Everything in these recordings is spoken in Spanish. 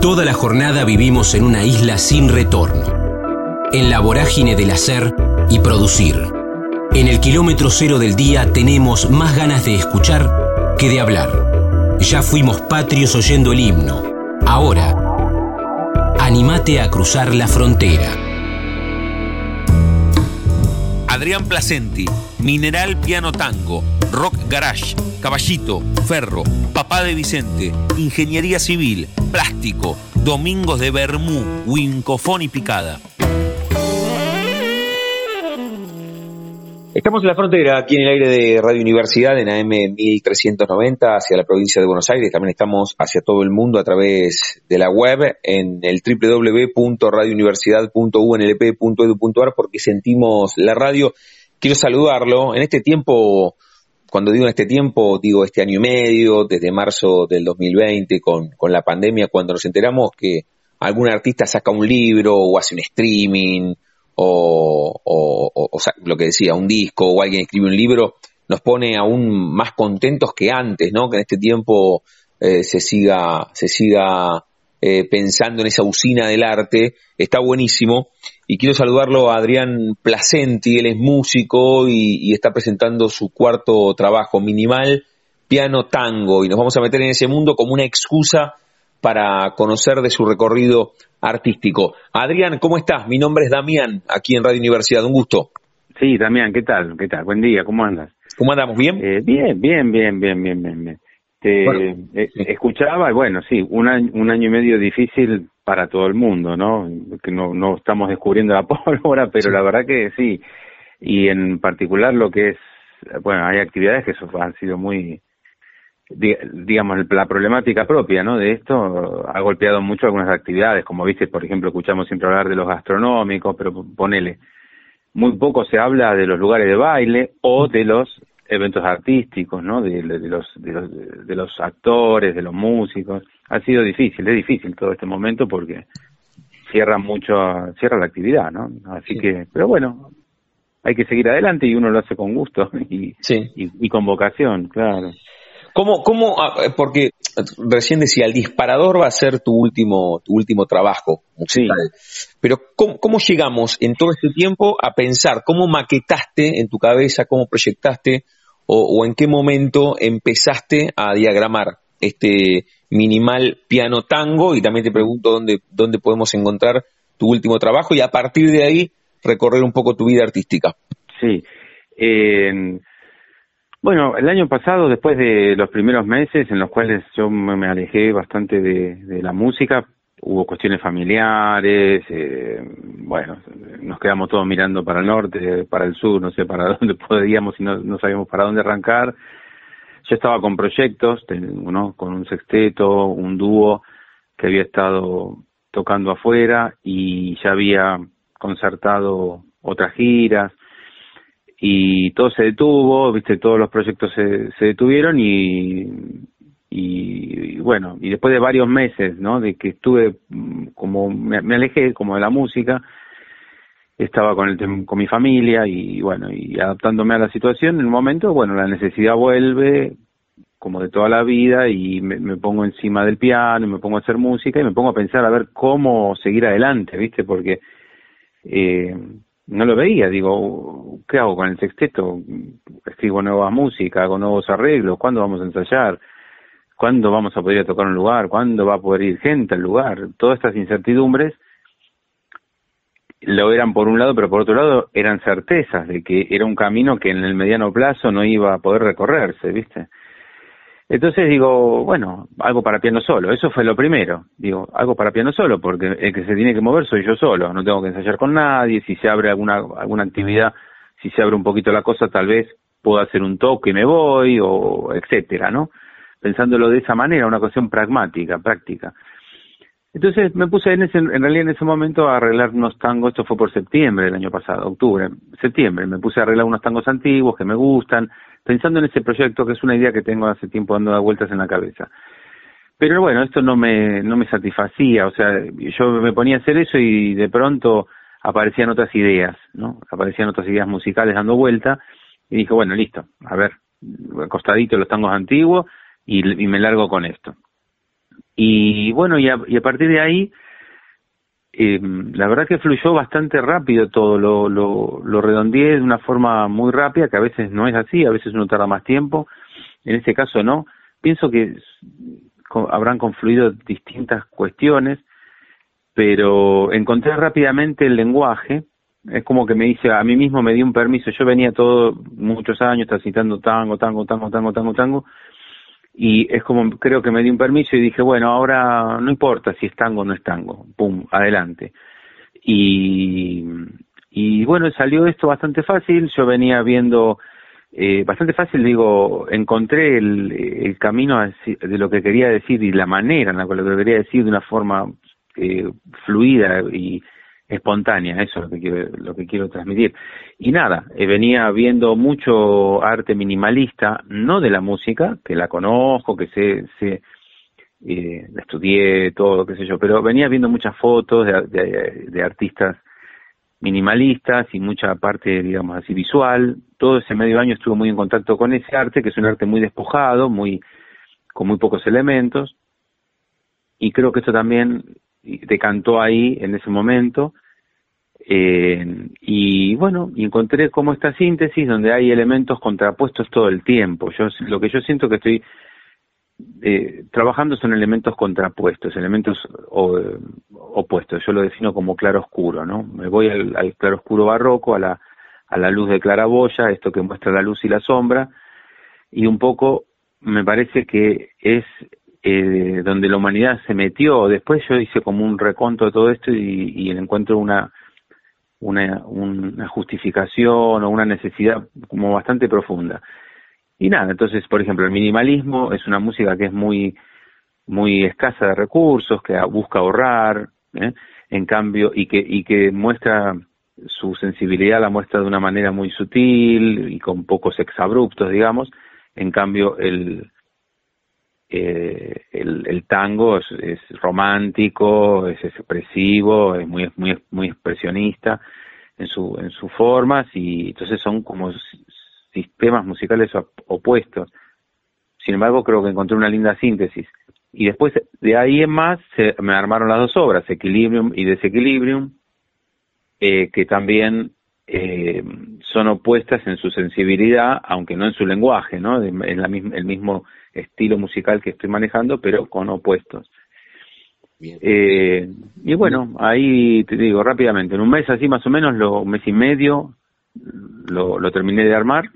Toda la jornada vivimos en una isla sin retorno, en la vorágine del hacer y producir. En el kilómetro cero del día tenemos más ganas de escuchar que de hablar. Ya fuimos patrios oyendo el himno. Ahora, animate a cruzar la frontera. Adrián Placenti, Mineral Piano Tango, Rock Garage, Caballito, Ferro, Papá de Vicente, Ingeniería Civil, Plástico, Domingos de Bermú, Wincofón y Picada. Estamos en la frontera, aquí en el aire de Radio Universidad, en AM 1390, hacia la provincia de Buenos Aires. También estamos hacia todo el mundo a través de la web, en el www.radiouniversidad.unlp.edu.ar, porque sentimos la radio. Quiero saludarlo en este tiempo, cuando digo en este tiempo, digo este año y medio, desde marzo del 2020, con, con la pandemia, cuando nos enteramos que algún artista saca un libro o hace un streaming o, o, lo que decía, un disco o alguien escribe un libro, nos pone aún más contentos que antes, ¿no? Que en este tiempo eh, se siga, se siga eh, pensando en esa usina del arte, está buenísimo. Y quiero saludarlo a Adrián Placenti, él es músico y está presentando su cuarto trabajo minimal, piano tango, y nos vamos a meter en ese mundo como una excusa para conocer de su recorrido artístico. Adrián, ¿cómo estás? Mi nombre es Damián, aquí en Radio Universidad. Un gusto. Sí, Damián, ¿qué tal? ¿Qué tal? Buen día, ¿cómo andas? ¿Cómo andamos? ¿Bien? Eh, bien, bien, bien, bien, bien, bien. Te eh, escuchaba, y bueno, sí, un año, un año y medio difícil para todo el mundo, ¿no? Que no, no estamos descubriendo la pólvora, pero la verdad que sí. Y en particular lo que es, bueno, hay actividades que han sido muy, digamos, la problemática propia ¿no? de esto ha golpeado mucho algunas actividades, como viste, por ejemplo, escuchamos siempre hablar de los gastronómicos, pero ponele, muy poco se habla de los lugares de baile o de los eventos artísticos, ¿no? De, los, de, los, de los actores, de los músicos. Ha sido difícil, es difícil todo este momento porque cierra mucho, cierra la actividad, ¿no? Así que, pero bueno, hay que seguir adelante y uno lo hace con gusto y, y con vocación, claro. ¿Cómo, cómo, ah, eh, porque recién decía, el disparador va a ser tu último, tu último trabajo musical. Pero ¿cómo, ¿cómo, llegamos en todo este tiempo a pensar, cómo maquetaste en tu cabeza, cómo proyectaste o, en qué momento empezaste a diagramar este minimal piano tango? Y también te pregunto dónde, dónde podemos encontrar tu último trabajo y a partir de ahí recorrer un poco tu vida artística. Sí. Eh, bueno, el año pasado, después de los primeros meses en los cuales yo me alejé bastante de, la música, hubo cuestiones familiares, eh, bueno, nos quedamos todos mirando para el norte, para el sur, no sé para dónde podíamos y no, sabíamos para dónde arrancar. Yo estaba con proyectos, con un sexteto, un dúo que había estado tocando afuera y ya había concertado otras giras y todo se detuvo, viste, todos los proyectos se, se detuvieron y, y, bueno, y después de varios meses, ¿no? De que estuve mm, como, me, alejé como de la música, estaba con el con mi familia y bueno, y adaptándome a la situación, en un momento, bueno, la necesidad vuelve como de toda la vida y me, me pongo encima del piano y me pongo a hacer música y me pongo a pensar a ver cómo seguir adelante, ¿viste? Porque eh, no lo veía, digo, ¿qué hago con el sexteto? Escribo nueva música, hago nuevos arreglos, ¿cuándo vamos a ensayar? ¿Cuándo vamos a poder tocar un lugar? ¿Cuándo va a poder ir gente al lugar? Todas estas incertidumbres lo eran por un lado, pero por otro lado eran certezas de que era un camino que en el mediano plazo no iba a poder recorrerse, ¿viste? Entonces digo, bueno, algo para piano solo, eso fue lo primero, digo, algo para piano solo, porque el que se tiene que mover soy yo solo, no tengo que ensayar con nadie, si se abre alguna, alguna actividad, si se abre un poquito la cosa, tal vez puedo hacer un toque y me voy, o etcétera, ¿no? Pensándolo de esa manera, una cuestión pragmática, práctica. Entonces me puse en, ese, en realidad en ese momento a arreglar unos tangos, esto fue por septiembre del año pasado, octubre, septiembre, me puse a arreglar unos tangos antiguos que me gustan, pensando en ese proyecto que es una idea que tengo hace tiempo dando vueltas en la cabeza. Pero bueno, esto no me, no me satisfacía, o sea, yo me ponía a hacer eso y de pronto aparecían otras ideas, ¿no? Aparecían otras ideas musicales dando vuelta y dije, bueno, listo, a ver, costadito los tangos antiguos y, y me largo con esto. Y bueno, y a, partir de ahí, eh, la verdad que fluyó bastante rápido todo, lo, lo, lo redondeé de una forma muy rápida, que a veces no es así, a veces uno tarda más tiempo, en este caso no. Pienso que habrán confluido distintas cuestiones, pero encontré rápidamente el lenguaje, es como que me dice, a mí mismo me di un permiso, yo venía todo, muchos años transitando tango, tango, tango, tango, tango, tango, y es como, creo que me di un permiso y dije, bueno, ahora no importa si es tango o no es tango, pum, adelante. Y, y bueno, salió esto bastante fácil, yo venía viendo, eh, bastante fácil, digo, encontré el, el camino de lo que quería decir y la manera en la cual lo quería decir de una forma eh, fluida y espontánea, eso es lo que quiero, lo que quiero transmitir. Y nada, eh, venía viendo mucho arte minimalista, no de la música, que la conozco, que sé, sé eh, la estudié, todo, qué sé yo, pero venía viendo muchas fotos de, de, artistas minimalistas y mucha parte, digamos así, visual. Todo ese medio año estuve muy en contacto con ese arte, que es un arte muy despojado, muy con muy pocos elementos. Y creo que esto también decantó ahí en ese momento. Eh, y bueno, encontré como esta síntesis donde hay elementos contrapuestos todo el tiempo. Yo lo que yo siento que estoy eh, trabajando son elementos contrapuestos, elementos opuestos. Yo lo defino como claro oscuro, ¿no? Me voy al, al claro oscuro barroco, a la a la luz de claraboya, esto que muestra la luz y la sombra, y un poco me parece que es eh, donde la humanidad se metió. Después yo hice como un reconto de todo esto y, y encuentro una, una, una justificación o una necesidad como bastante profunda. Y nada, entonces, por ejemplo, el minimalismo es una música que es muy, muy escasa de recursos, que busca ahorrar, ¿eh? en cambio, y que, y que muestra su sensibilidad, la muestra de una manera muy sutil y con pocos exabruptos, digamos. En cambio, el, eh, el, tango es, romántico, es expresivo, es muy, muy, muy expresionista en, su, en sus formas y entonces son como sistemas musicales opuestos. Sin embargo, creo que encontré una linda síntesis. Y después de ahí en más se, me armaron las dos obras, Equilibrium y Desequilibrium, eh, que también eh, son opuestas en su sensibilidad, aunque no en su lenguaje, ¿no? Es la el mismo estilo musical que estoy manejando, pero con opuestos. Eh, y bueno, ahí te digo rápidamente, en un mes así más o menos, lo, un mes y medio, lo, lo terminé de armar.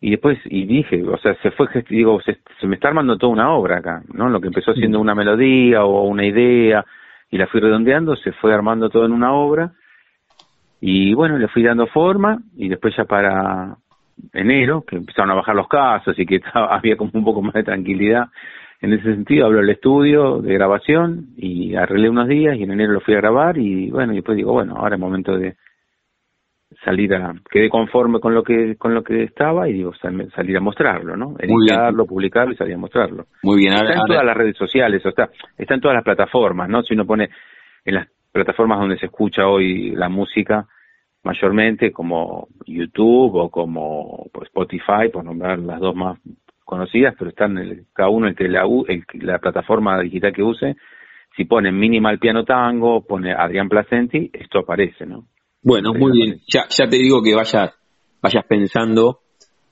Y después, y dije, o sea, se fue, digo, se, se me está armando toda una obra acá, ¿no? Lo que empezó siendo una melodía o una idea y la fui redondeando, se fue armando todo en una obra. Y bueno, le fui dando forma y después ya para, enero, que empezaron a bajar los casos y que había como un poco más de tranquilidad. En ese sentido, hablo del estudio de grabación y arreglé unos días y en enero lo fui a grabar y bueno, y después digo, bueno, ahora es momento de salir a, quedé conforme con lo que con lo que estaba y digo salir a mostrarlo, ¿no? Editarlo, publicarlo y salir a mostrarlo. Muy bien. Está en todas las redes sociales, o está, está en todas las plataformas, ¿no? Si uno pone en las plataformas donde se escucha hoy la música, mayormente como YouTube o como pues, Spotify, por nombrar las dos más conocidas, pero están el, cada uno entre la, la plataforma digital que use. Si ponen Minimal Piano Tango, pone Adrián Placenti, esto aparece, ¿no? Bueno, muy bien. Ya, ya te digo que vayas, vayas pensando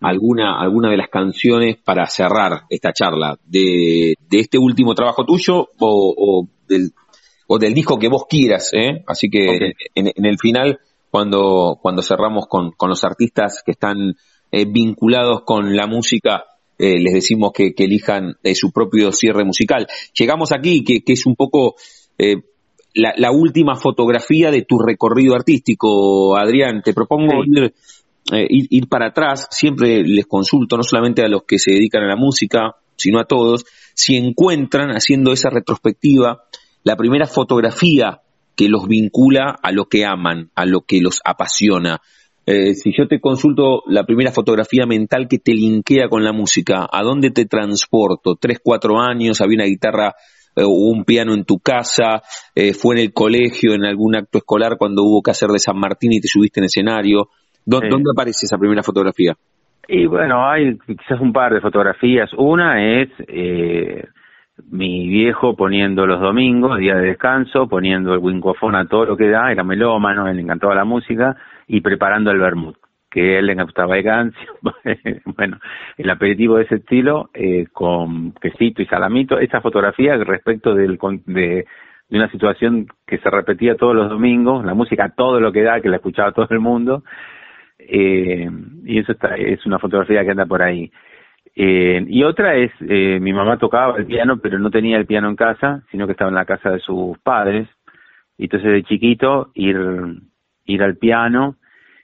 alguna, alguna de las canciones para cerrar esta charla de, de este último trabajo tuyo o, o, del, o del disco que vos quieras, ¿eh? Así que en, en el final cuando, cuando cerramos con, con los artistas que están eh, vinculados con la música, eh, les decimos que, que elijan eh, su propio cierre musical. Llegamos aquí, que, que es un poco la, la, última fotografía de tu recorrido artístico, Adrián. Te propongo ir, ir, ir para atrás. Siempre les consulto, no solamente a los que se dedican a la música, sino a todos, si encuentran, haciendo esa retrospectiva, la primera fotografía que los vincula a lo que aman, a lo que los apasiona. Eh, si yo te consulto la primera fotografía mental que te linkea con la música, ¿a dónde te transporto? ¿Tres, cuatro años? ¿Había una guitarra eh, o un piano en tu casa? Eh, ¿Fue en el colegio, en algún acto escolar cuando hubo que hacer de San Martín y te subiste en escenario? ¿Dónde, ¿dónde aparece esa primera fotografía? Y bueno, hay quizás un par de fotografías. Una es mi viejo poniendo los domingos, día de descanso, poniendo el wincofón a todo lo que da, era melómano, él le encantaba la música, y preparando el vermut, que él le encantaba el gancio, bueno, el aperitivo de ese estilo, eh, con quesito y salamito, esa fotografía respecto del, de, de una situación que se repetía todos los domingos, la música todo lo que da, que la escuchaba todo el mundo, eh, y eso está, es una fotografía que anda por ahí. Eh, y otra es, eh, mi mamá tocaba el piano, pero no tenía el piano en casa, sino que estaba en la casa de sus padres. Y entonces de chiquito ir, ir al piano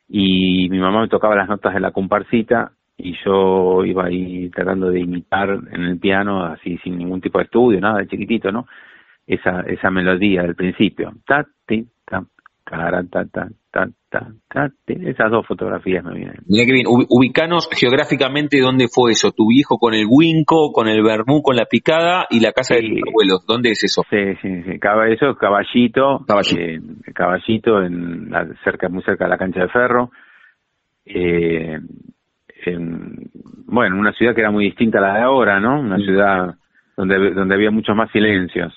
y mi mamá me tocaba las notas de la comparsita y yo iba ahí tratando de imitar en el piano, así sin ningún tipo de estudio, nada, de chiquitito, ¿no? Esa, esa melodía del principio. Ta, ti, ta, ta, ta, esas dos fotografías me vienen. Mira que bien, ubicanos geográficamente dónde fue eso, tu viejo con el Winco, con el Bermú, con la picada y la casa de tus abuelos, ¿dónde es eso? Sí, sí, sí, eso Caballito, Caballito, eh, Caballito en cerca, muy cerca de la cancha de ferro, eh, en, bueno, una ciudad que era muy distinta a la de ahora, ¿no? Una mm. ciudad donde, donde había muchos más silencios,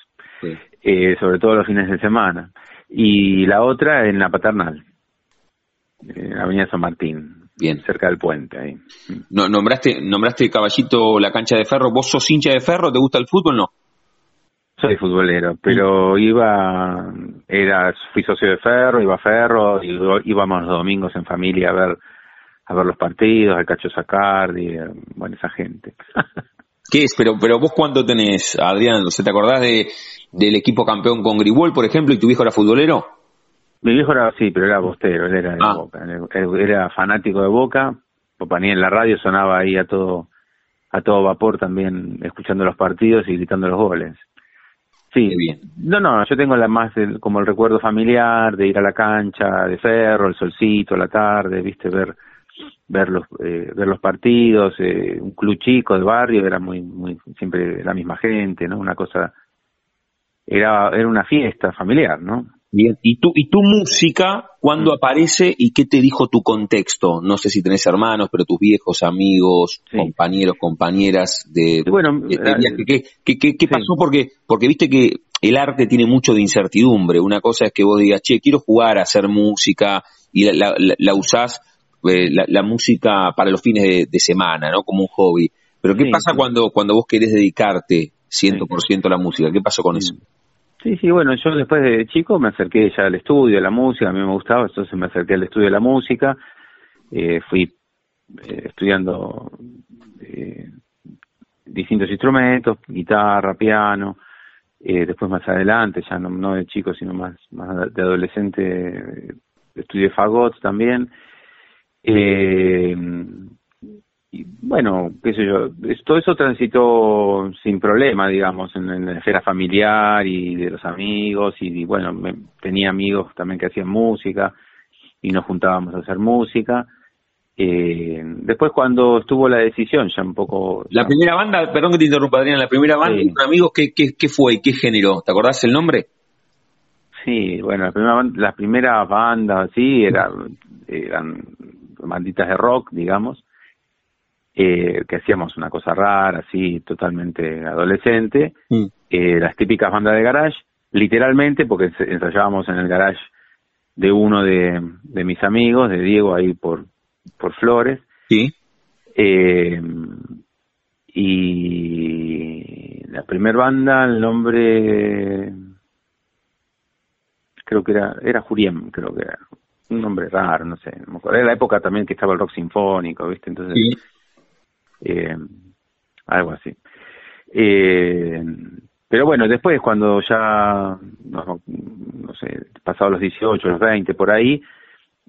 eh, sobre todo los fines de semana y la otra en la paternal, en Avenida San Martín. Bien. Cerca del puente ahí. No, nombraste, nombraste caballito la cancha de ferro. ¿Vos sos hincha de ferro? ¿Te gusta el fútbol no? Soy futbolero, pero iba, era, fui socio de ferro, iba a ferro, y íbamos los domingos en familia a ver, a ver los partidos, al Cacho Sacardi, bueno, esa gente. ¿Qué es? Pero, pero vos cuánto tenés, Adrián, ¿se te acordás de, del equipo campeón con Gribol, por ejemplo, y tu hijo era futbolero? Mi viejo era así, pero era bostero, él era de ah. Boca, era fanático de Boca, Popanía en la radio sonaba ahí a todo a todo vapor también escuchando los partidos y gritando los goles. Sí, bien. No, no, yo tengo la más como el recuerdo familiar de ir a la cancha de ferro, el solcito, la tarde, viste, ver ver los eh, ver los partidos, eh, un club chico de barrio era muy muy siempre la misma gente, ¿no? Una cosa era era una fiesta familiar, ¿no? Bien, ¿y tu, y tu música cuándo mm. aparece y qué te dijo tu contexto? No sé si tenés hermanos, pero tus viejos amigos, compañeros, compañeras de, bueno, ¿Qué, qué, qué, pasó? Porque, porque viste que el arte tiene mucho de incertidumbre. Una cosa es que vos digas, che, quiero jugar a hacer música y la, la, usás, eh, la, música para los fines de, semana, ¿no? Como un hobby. Pero ¿qué pasa cuando, cuando vos querés dedicarte 100% a la música? ¿Qué pasó con eso? Sí, sí, bueno, yo después de chico me acerqué ya al estudio de la música, a mí me gustaba, entonces me acerqué al estudio de la música, eh, fui eh, estudiando eh, distintos instrumentos, guitarra, piano, eh, después más adelante, ya no, no de chico, sino más, más de adolescente, estudié fagot también. Eh, y bueno, qué sé yo, todo eso transitó sin problema, digamos, en, la esfera familiar y de los amigos y, bueno, tenía amigos también que hacían música y nos juntábamos a hacer música. Eh, después cuando estuvo la decisión, ya un poco... La primera banda, perdón que te interrumpa Adrián, la primera banda, sí. amigos, ¿qué, qué, ¿qué fue y qué género? ¿Te acordás el nombre? Sí, bueno, la primera, las primeras bandas, sí, eran, eran banditas de rock, digamos, eh, que hacíamos una cosa rara, así, totalmente adolescente, mm. eh, las típicas bandas de garage, literalmente, porque ensayábamos en el garage de uno de, de mis amigos, de Diego, ahí por, por Flores. Sí. Eh, y la primer banda, el nombre creo que era era Juriem, creo que era un nombre raro, no sé, me acuerdo. Era la época también que estaba el rock sinfónico, ¿viste? Entonces eh, algo así. Eh, pero bueno, después cuando ya, no, no sé, pasados los 18, los 20, por ahí,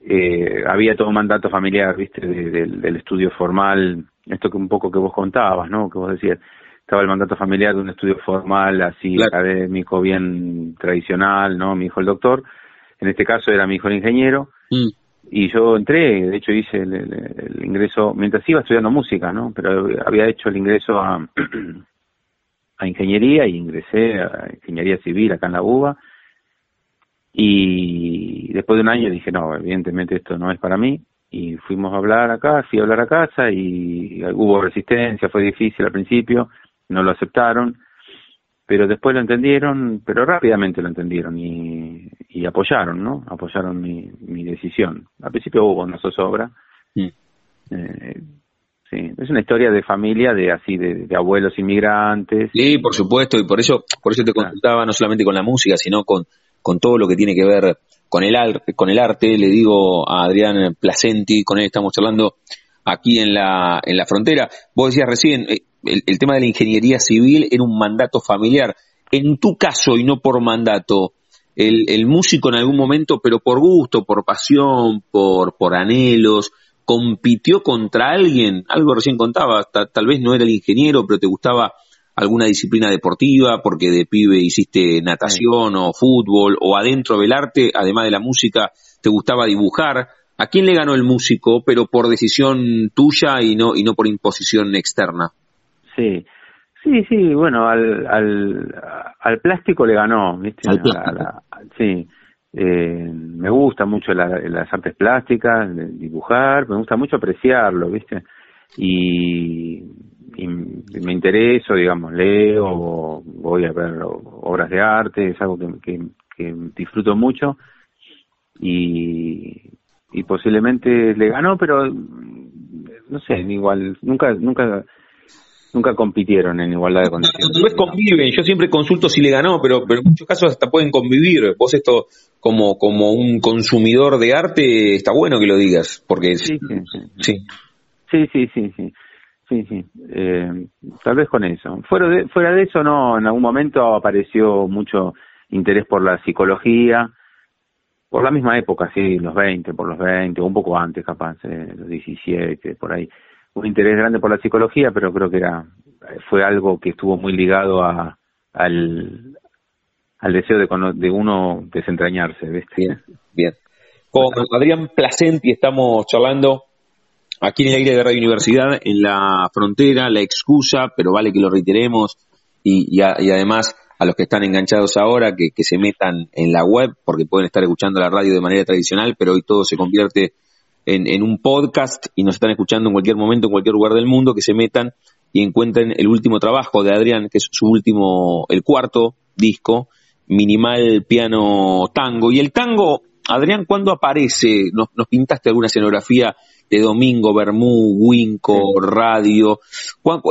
eh, había todo un mandato familiar, viste, del estudio formal, esto que un poco que vos contabas, ¿no? Que vos decías, estaba el mandato familiar de un estudio formal, así, académico, bien tradicional, ¿no? Mi hijo el doctor, en este caso era mi hijo el ingeniero, mm y yo entré, de hecho hice el, ingreso, mientras iba estudiando música, ¿no? Pero había hecho el ingreso a, a ingeniería y ingresé a ingeniería civil acá en la UBA. Y después de un año dije, no, evidentemente esto no es para mí. Y fuimos a hablar acá, fui a hablar a casa y hubo resistencia, fue difícil al principio, no lo aceptaron. Pero después lo entendieron, pero rápidamente lo entendieron y, y apoyaron, ¿no? Apoyaron mi, mi decisión. Al principio hubo una zozobra. Mm. Eh, sí, es una historia de familia, de así, de, abuelos inmigrantes. Sí, por supuesto, y por eso, por eso te consultaba no solamente con la música, sino con, con todo lo que tiene que ver con el, con el arte. Le digo a Adrián Placenti, con él estamos charlando aquí en la, en la frontera. Vos decías recién, eh, el, tema de la ingeniería civil era un mandato familiar. En tu caso, y no por mandato, el, músico en algún momento, pero por gusto, por pasión, por, por anhelos, compitió contra alguien, algo recién contaba, tal vez no era el ingeniero, pero te gustaba alguna disciplina deportiva, porque de pibe hiciste natación o fútbol, o adentro del arte, además de la música, te gustaba dibujar. ¿A quién le ganó el músico, pero por decisión tuya y no, y no por imposición externa? Sí, sí, sí, bueno, al, al, al plástico le ganó, ¿viste? sí, eh, me gusta mucho las artes plásticas, dibujar, me gusta mucho apreciarlo, ¿viste? Y, me intereso, digamos, leo, voy a ver obras de arte, es algo que, que, disfruto mucho y, y posiblemente le ganó, pero no sé, igual, nunca, nunca nunca compitieron en igualdad de condiciones. No, conviven, yo siempre consulto si le ganó, pero, pero en muchos casos hasta pueden convivir. Vos esto, como, como un consumidor de arte, está bueno que lo digas, porque sí, sí, sí, sí, sí, sí, sí, sí. Eh, tal vez con eso. Fuera de, fuera de eso, no, en algún momento apareció mucho interés por la psicología, por la misma época, sí, los 20, por los 20, o un poco antes capaz, eh, los 17, por ahí un interés grande por la psicología, pero creo que era fue algo que estuvo muy ligado a, al, deseo de, de uno desentrañarse. Bien, bien. Con Adrián Placenti estamos charlando aquí en el aire de Radio Universidad, en la frontera, la excusa, pero vale que lo reiteremos, y, y, además a los que están enganchados ahora, que, se metan en la web, porque pueden estar escuchando la radio de manera tradicional, pero hoy todo se convierte en, un podcast y nos están escuchando en cualquier momento, en cualquier lugar del mundo, que se metan y encuentren el último trabajo de Adrián, que es su último, el cuarto disco, Minimal Piano Tango. Y el tango, Adrián, ¿cuándo aparece? Nos, nos pintaste alguna escenografía de Domingo, Bermú, Winco, Radio,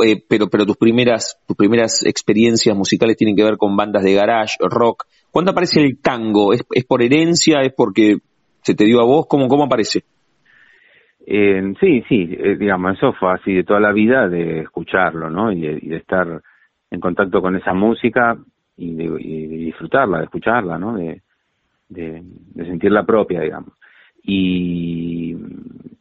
eh, pero, pero tus primeras, tus primeras experiencias musicales tienen que ver con bandas de garage, rock. ¿Cuándo aparece el tango? ¿Es, es por herencia? ¿Es porque se te dio a vos? ¿Cómo, cómo aparece? Eh, sí, sí, eh, digamos, eso fue así de toda la vida, de escucharlo, ¿no? Y de, estar en contacto con esa música y de, disfrutarla, de escucharla, ¿no? De, de, sentirla propia, digamos. Y,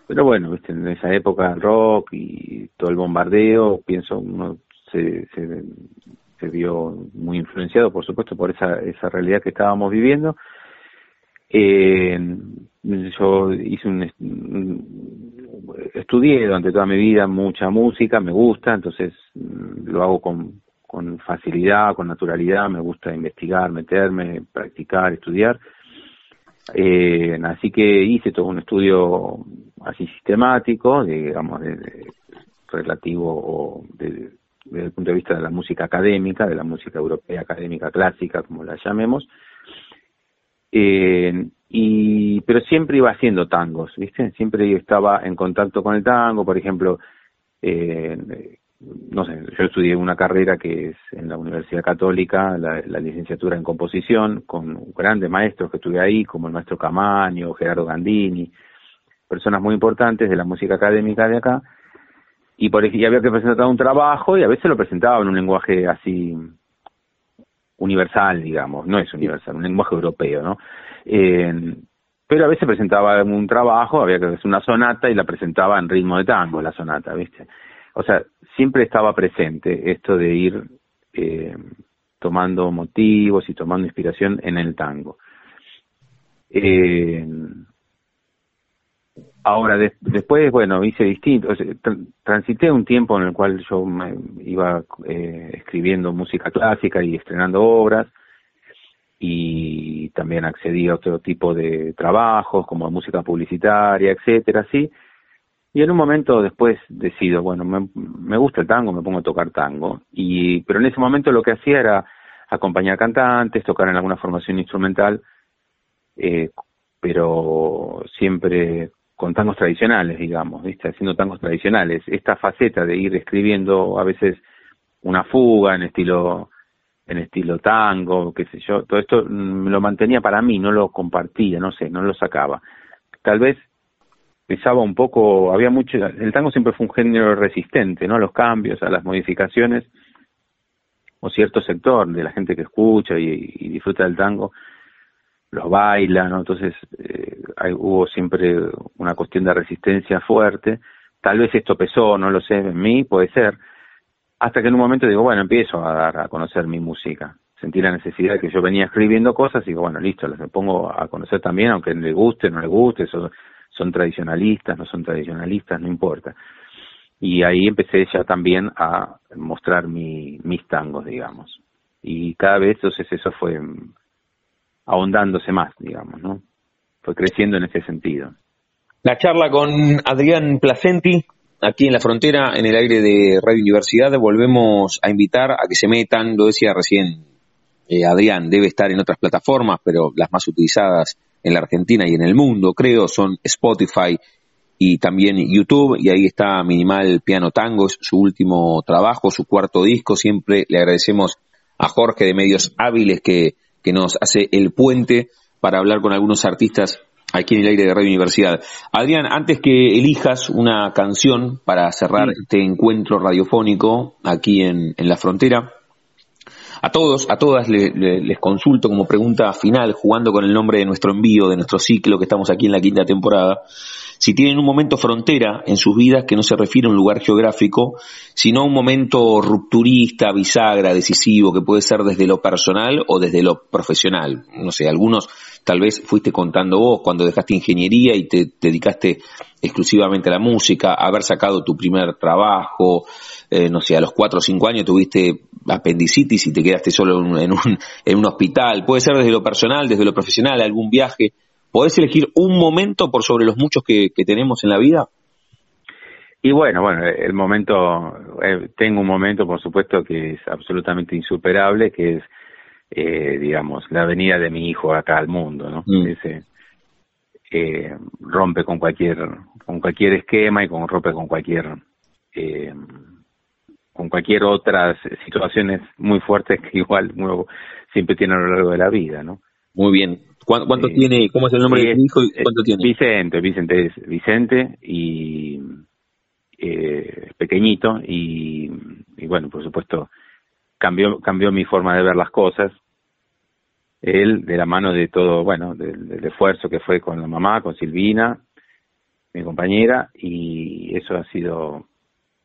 pero bueno, ¿viste? en esa época el rock y todo el bombardeo, pienso, uno se, se, se vio muy influenciado, por supuesto, por esa, esa realidad que estábamos viviendo. Eh, yo hice un, estudié durante toda mi vida mucha música, me gusta, entonces mm, lo hago con, con facilidad, con naturalidad, me gusta investigar, meterme, practicar, estudiar. Eh, así que hice todo un estudio así sistemático, digamos, relativo o desde el punto de vista de la música académica, de la música europea académica clásica, como la llamemos. Eh, y pero siempre iba haciendo tangos, ¿viste? Siempre estaba en contacto con el tango, por ejemplo, eh, no sé, yo estudié una carrera que es en la Universidad Católica, la, licenciatura en composición, con grandes maestros que estuve ahí, como el maestro Camaño, Gerardo Gandini, personas muy importantes de la música académica de acá, y por y había que presentar un trabajo y a veces lo presentaba en un lenguaje así universal, digamos, no es universal, un lenguaje europeo, ¿no? Eh, pero a veces presentaba un trabajo, había que hacer una sonata y la presentaba en ritmo de tango, la sonata, ¿viste? O sea, siempre estaba presente esto de ir eh, tomando motivos y tomando inspiración en el tango. Eh, ahora, después, bueno, hice distinto, transité un tiempo en el cual yo me iba eh, escribiendo música clásica y estrenando obras, y también accedí a otro tipo de trabajos como música publicitaria, etcétera, sí. Y en un momento después decido, bueno, me, me, gusta el tango, me pongo a tocar tango. Y, pero en ese momento lo que hacía era acompañar cantantes, tocar en alguna formación instrumental, eh, pero siempre con tangos tradicionales, digamos, ¿viste? haciendo tangos tradicionales. Esta faceta de ir escribiendo a veces una fuga en estilo en estilo tango, qué sé yo, todo esto mm, lo mantenía para mí, no lo compartía, no sé, no lo sacaba. Tal vez pensaba un poco, había mucho, el tango siempre fue un género resistente, ¿no? A los cambios, a las modificaciones, o cierto sector de la gente que escucha y, disfruta del tango, los baila, ¿no? Entonces eh, hubo siempre una cuestión de resistencia fuerte. Tal vez esto pesó, no lo sé, en mí puede ser. Hasta que en un momento digo, bueno, empiezo a dar a conocer mi música. Sentí la necesidad de que yo venía escribiendo cosas y digo, bueno, listo, las pongo a conocer también, aunque le guste, no le guste, eso son tradicionalistas, no son tradicionalistas, no importa. Y ahí empecé ya también a mostrar mi, mis tangos, digamos. Y cada vez entonces eso fue ahondándose más, digamos, ¿no? Fue creciendo en ese sentido. La charla con Adrián Placenti, aquí en la frontera, en el aire de Radio Universidad, volvemos a invitar a que se metan, lo decía recién eh, Adrián, debe estar en otras plataformas, pero las más utilizadas en la Argentina y en el mundo, creo, son Spotify y también YouTube, y ahí está Minimal Piano Tango, es su último trabajo, su cuarto disco, siempre le agradecemos a Jorge de Medios Hábiles que, que nos hace el puente para hablar con algunos artistas aquí en el aire de Radio Universidad. Adrián, antes que elijas una canción para cerrar este encuentro radiofónico aquí en, en la frontera, a todos, a todas les consulto como pregunta final, jugando con el nombre de nuestro envío, de nuestro ciclo que estamos aquí en la quinta temporada, si tienen un momento frontera en sus vidas que no se refiere a un lugar geográfico, sino a un momento rupturista, bisagra, decisivo, que puede ser desde lo personal o desde lo profesional. No sé, algunos tal vez fuiste contando vos cuando dejaste ingeniería y te dedicaste exclusivamente a la música, haber sacado tu primer trabajo, eh, no sé, a los cuatro o cinco años tuviste apendicitis y te quedaste solo en un, en un, hospital. Puede ser desde lo personal, desde lo profesional, algún viaje. ¿Podés elegir un momento por sobre los muchos que, tenemos en la vida? Y bueno, bueno, el momento, eh, tengo un momento, por supuesto, que es absolutamente insuperable, que es, eh, digamos, la venida de mi hijo acá al mundo, ¿no? Mm. Ese, eh, rompe con cualquier, con cualquier esquema y con, rompe con cualquier eh, con cualquier otras situaciones muy fuertes que igual siempre tiene a lo largo de la vida, ¿no? Muy bien. ¿Cuánto, tiene, cómo es el nombre de tu hijo y cuánto tiene? Vicente, Vicente es Vicente y eh, pequeñito y, bueno, por supuesto cambió cambió mi forma de ver las cosas. Él de la mano de todo, bueno, del esfuerzo que fue con la mamá, con Silvina, mi compañera y eso ha sido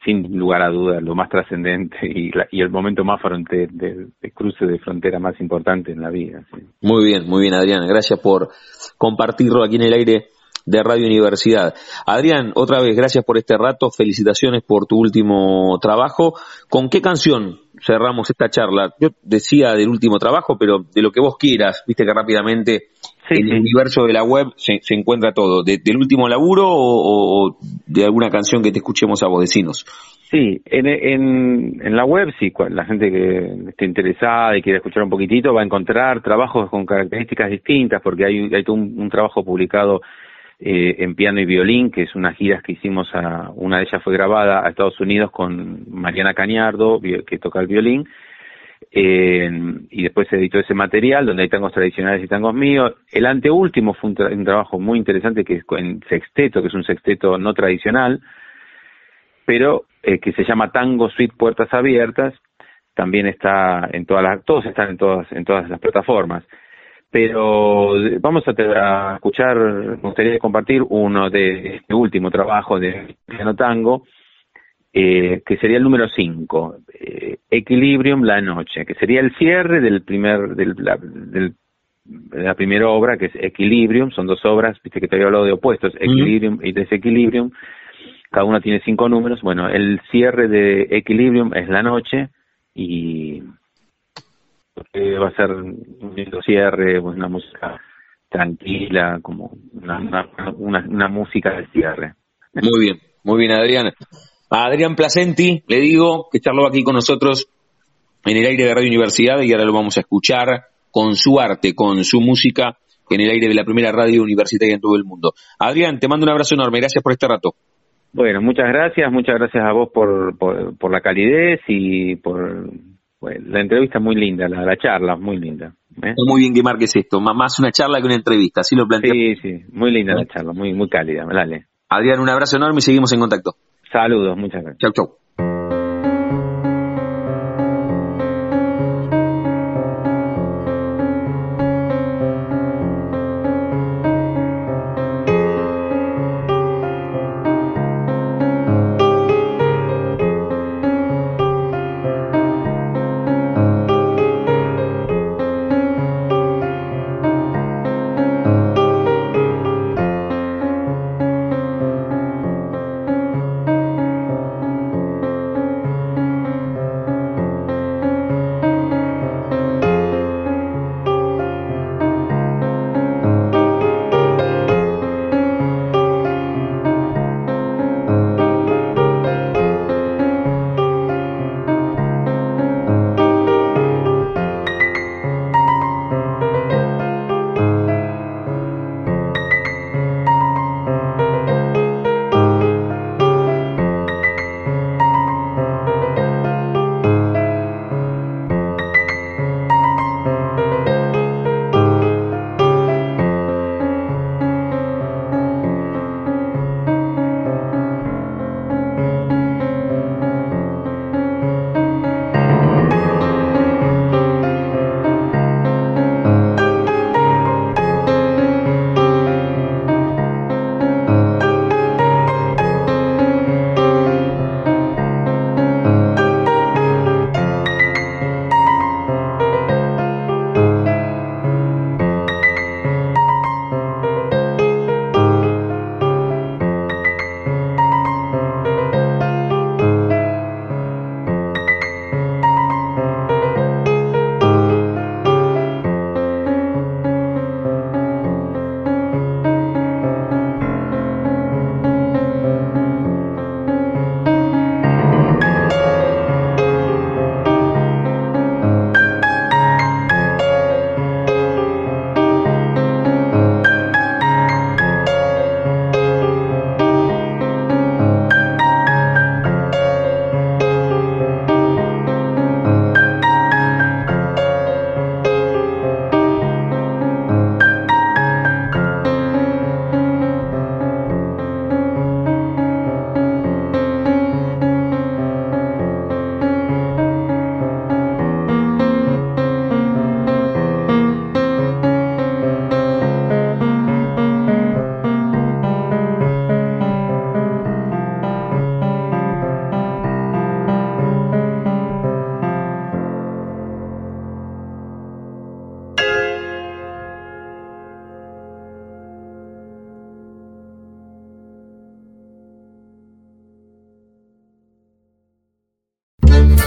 sin lugar a dudas, lo más trascendente y, y, el momento más fronter, de, cruce de frontera más importante en la vida. Muy bien, muy bien, Adrián. Gracias por compartirlo aquí en el aire de Radio Universidad. Adrián, otra vez, gracias por este rato, felicitaciones por tu último trabajo. ¿Con qué canción cerramos esta charla? Yo decía del último trabajo, pero de lo que vos quieras, viste que rápidamente en el universo de la web se, encuentra todo, ¿del último laburo o, de alguna canción que te escuchemos a vos, decinos? Sí, en, en, en la web sí, la gente que esté interesada y quiere escuchar un poquitito va a encontrar trabajos con características distintas porque hay, hay un, trabajo publicado eh, en piano y violín, que es unas giras que hicimos, a, una de ellas fue grabada a Estados Unidos con Mariana Cañardo, que toca el violín, eh, y después se editó ese material donde hay tangos tradicionales y tangos míos. El anteúltimo fue un, trabajo muy interesante que es en sexteto, que es un sexteto no tradicional, pero eh, que se llama Tango Suite Puertas Abiertas. También está en todas las, todos están en todas, en todas las plataformas. Pero vamos a, escuchar, me gustaría compartir uno de este último trabajo de piano tango, eh, que sería el número 5, eh, Equilibrium la noche, que sería el cierre del primer, del, la, de la primera obra, que es Equilibrium, son dos obras, viste que te había hablado de opuestos, Equilibrium y Desequilibrium, cada una tiene cinco números, bueno, el cierre de Equilibrium es la noche y va a ser un lindo cierre, una música tranquila, como una, una, una música de cierre. Muy bien, muy bien Adrián a Adrián Placenti, le digo, que charló aquí con nosotros en el aire de Radio Universidad y ahora lo vamos a escuchar con su arte, con su música en el aire de la primera radio universitaria en todo el mundo. Adrián, te mando un abrazo enorme, gracias por este rato. Bueno, muchas gracias, muchas gracias a vos por, por, la calidez y por la entrevista muy linda, la, charla muy linda. ¿eh? Muy bien que marques esto, más una charla que una entrevista, así lo planteamos. Sí, sí, muy linda la charla, muy, muy cálida, dale. Adrián, un abrazo enorme y seguimos en contacto. Saludos, muchas gracias. Chau, chau.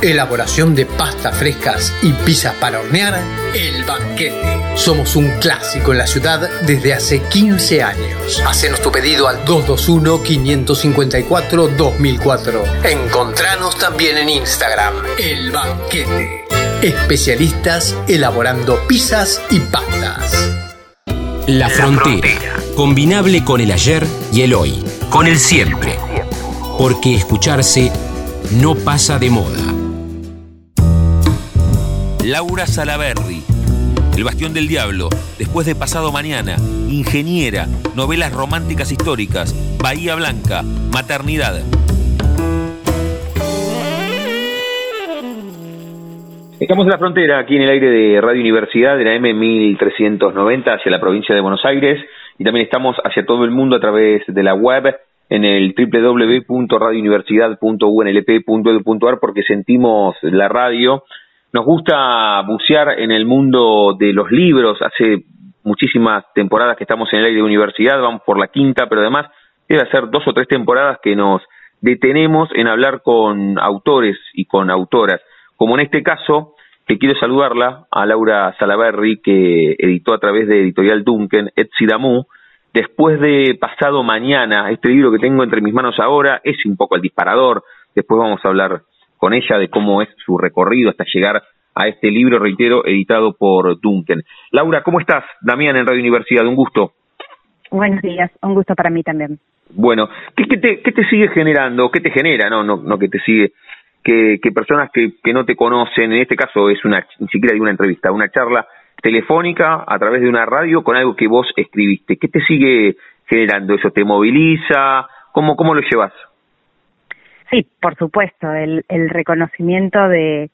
Elaboración de pastas frescas y pizzas para hornear, El Banquete. Somos un clásico en la ciudad desde hace 15 años. Hacenos tu pedido al 221-554-2004. Encontranos también en Instagram, El Banquete. Especialistas elaborando pizzas y pastas. La, frontera. Combinable con el ayer y el hoy. Con el siempre. Porque escucharse no pasa de moda. Laura Salaberry, El Bastión del Diablo, Después de Pasado Mañana, Ingeniera, Novelas Románticas Históricas, Bahía Blanca, Maternidad. Estamos en la frontera, aquí en el aire de Radio Universidad, de la M1390 hacia la provincia de Buenos Aires, y también estamos hacia todo el mundo a través de la web en el www.radiouniversidad.unlp.edu.ar porque sentimos la radio nos gusta bucear en el mundo de los libros. Hace muchísimas temporadas que estamos en el aire de universidad, vamos por la quinta, pero además debe ser dos o tres temporadas que nos detenemos en hablar con autores y con autoras. Como en este caso, que quiero saludarla a Laura Salaberry, que editó a través de Editorial Duncan, Etzidamu, después de Pasado Mañana, este libro que tengo entre mis manos ahora, es un poco el disparador, después vamos a hablar con ella de cómo es su recorrido hasta llegar a este libro, reitero, editado por Duncan. Laura, ¿cómo estás? Damián en Radio Universidad, un gusto. Buenos días, un gusto para mí también. Bueno, ¿qué, te, qué te sigue generando? ¿Qué te genera? No, no, no que te sigue. Que, que personas que, que no te conocen, en este caso es una, ni siquiera de una entrevista, una charla telefónica a través de una radio con algo que vos escribiste. ¿Qué te sigue generando eso? ¿Te moviliza? ¿Cómo, cómo lo llevas? Sí, por supuesto, el, el reconocimiento de,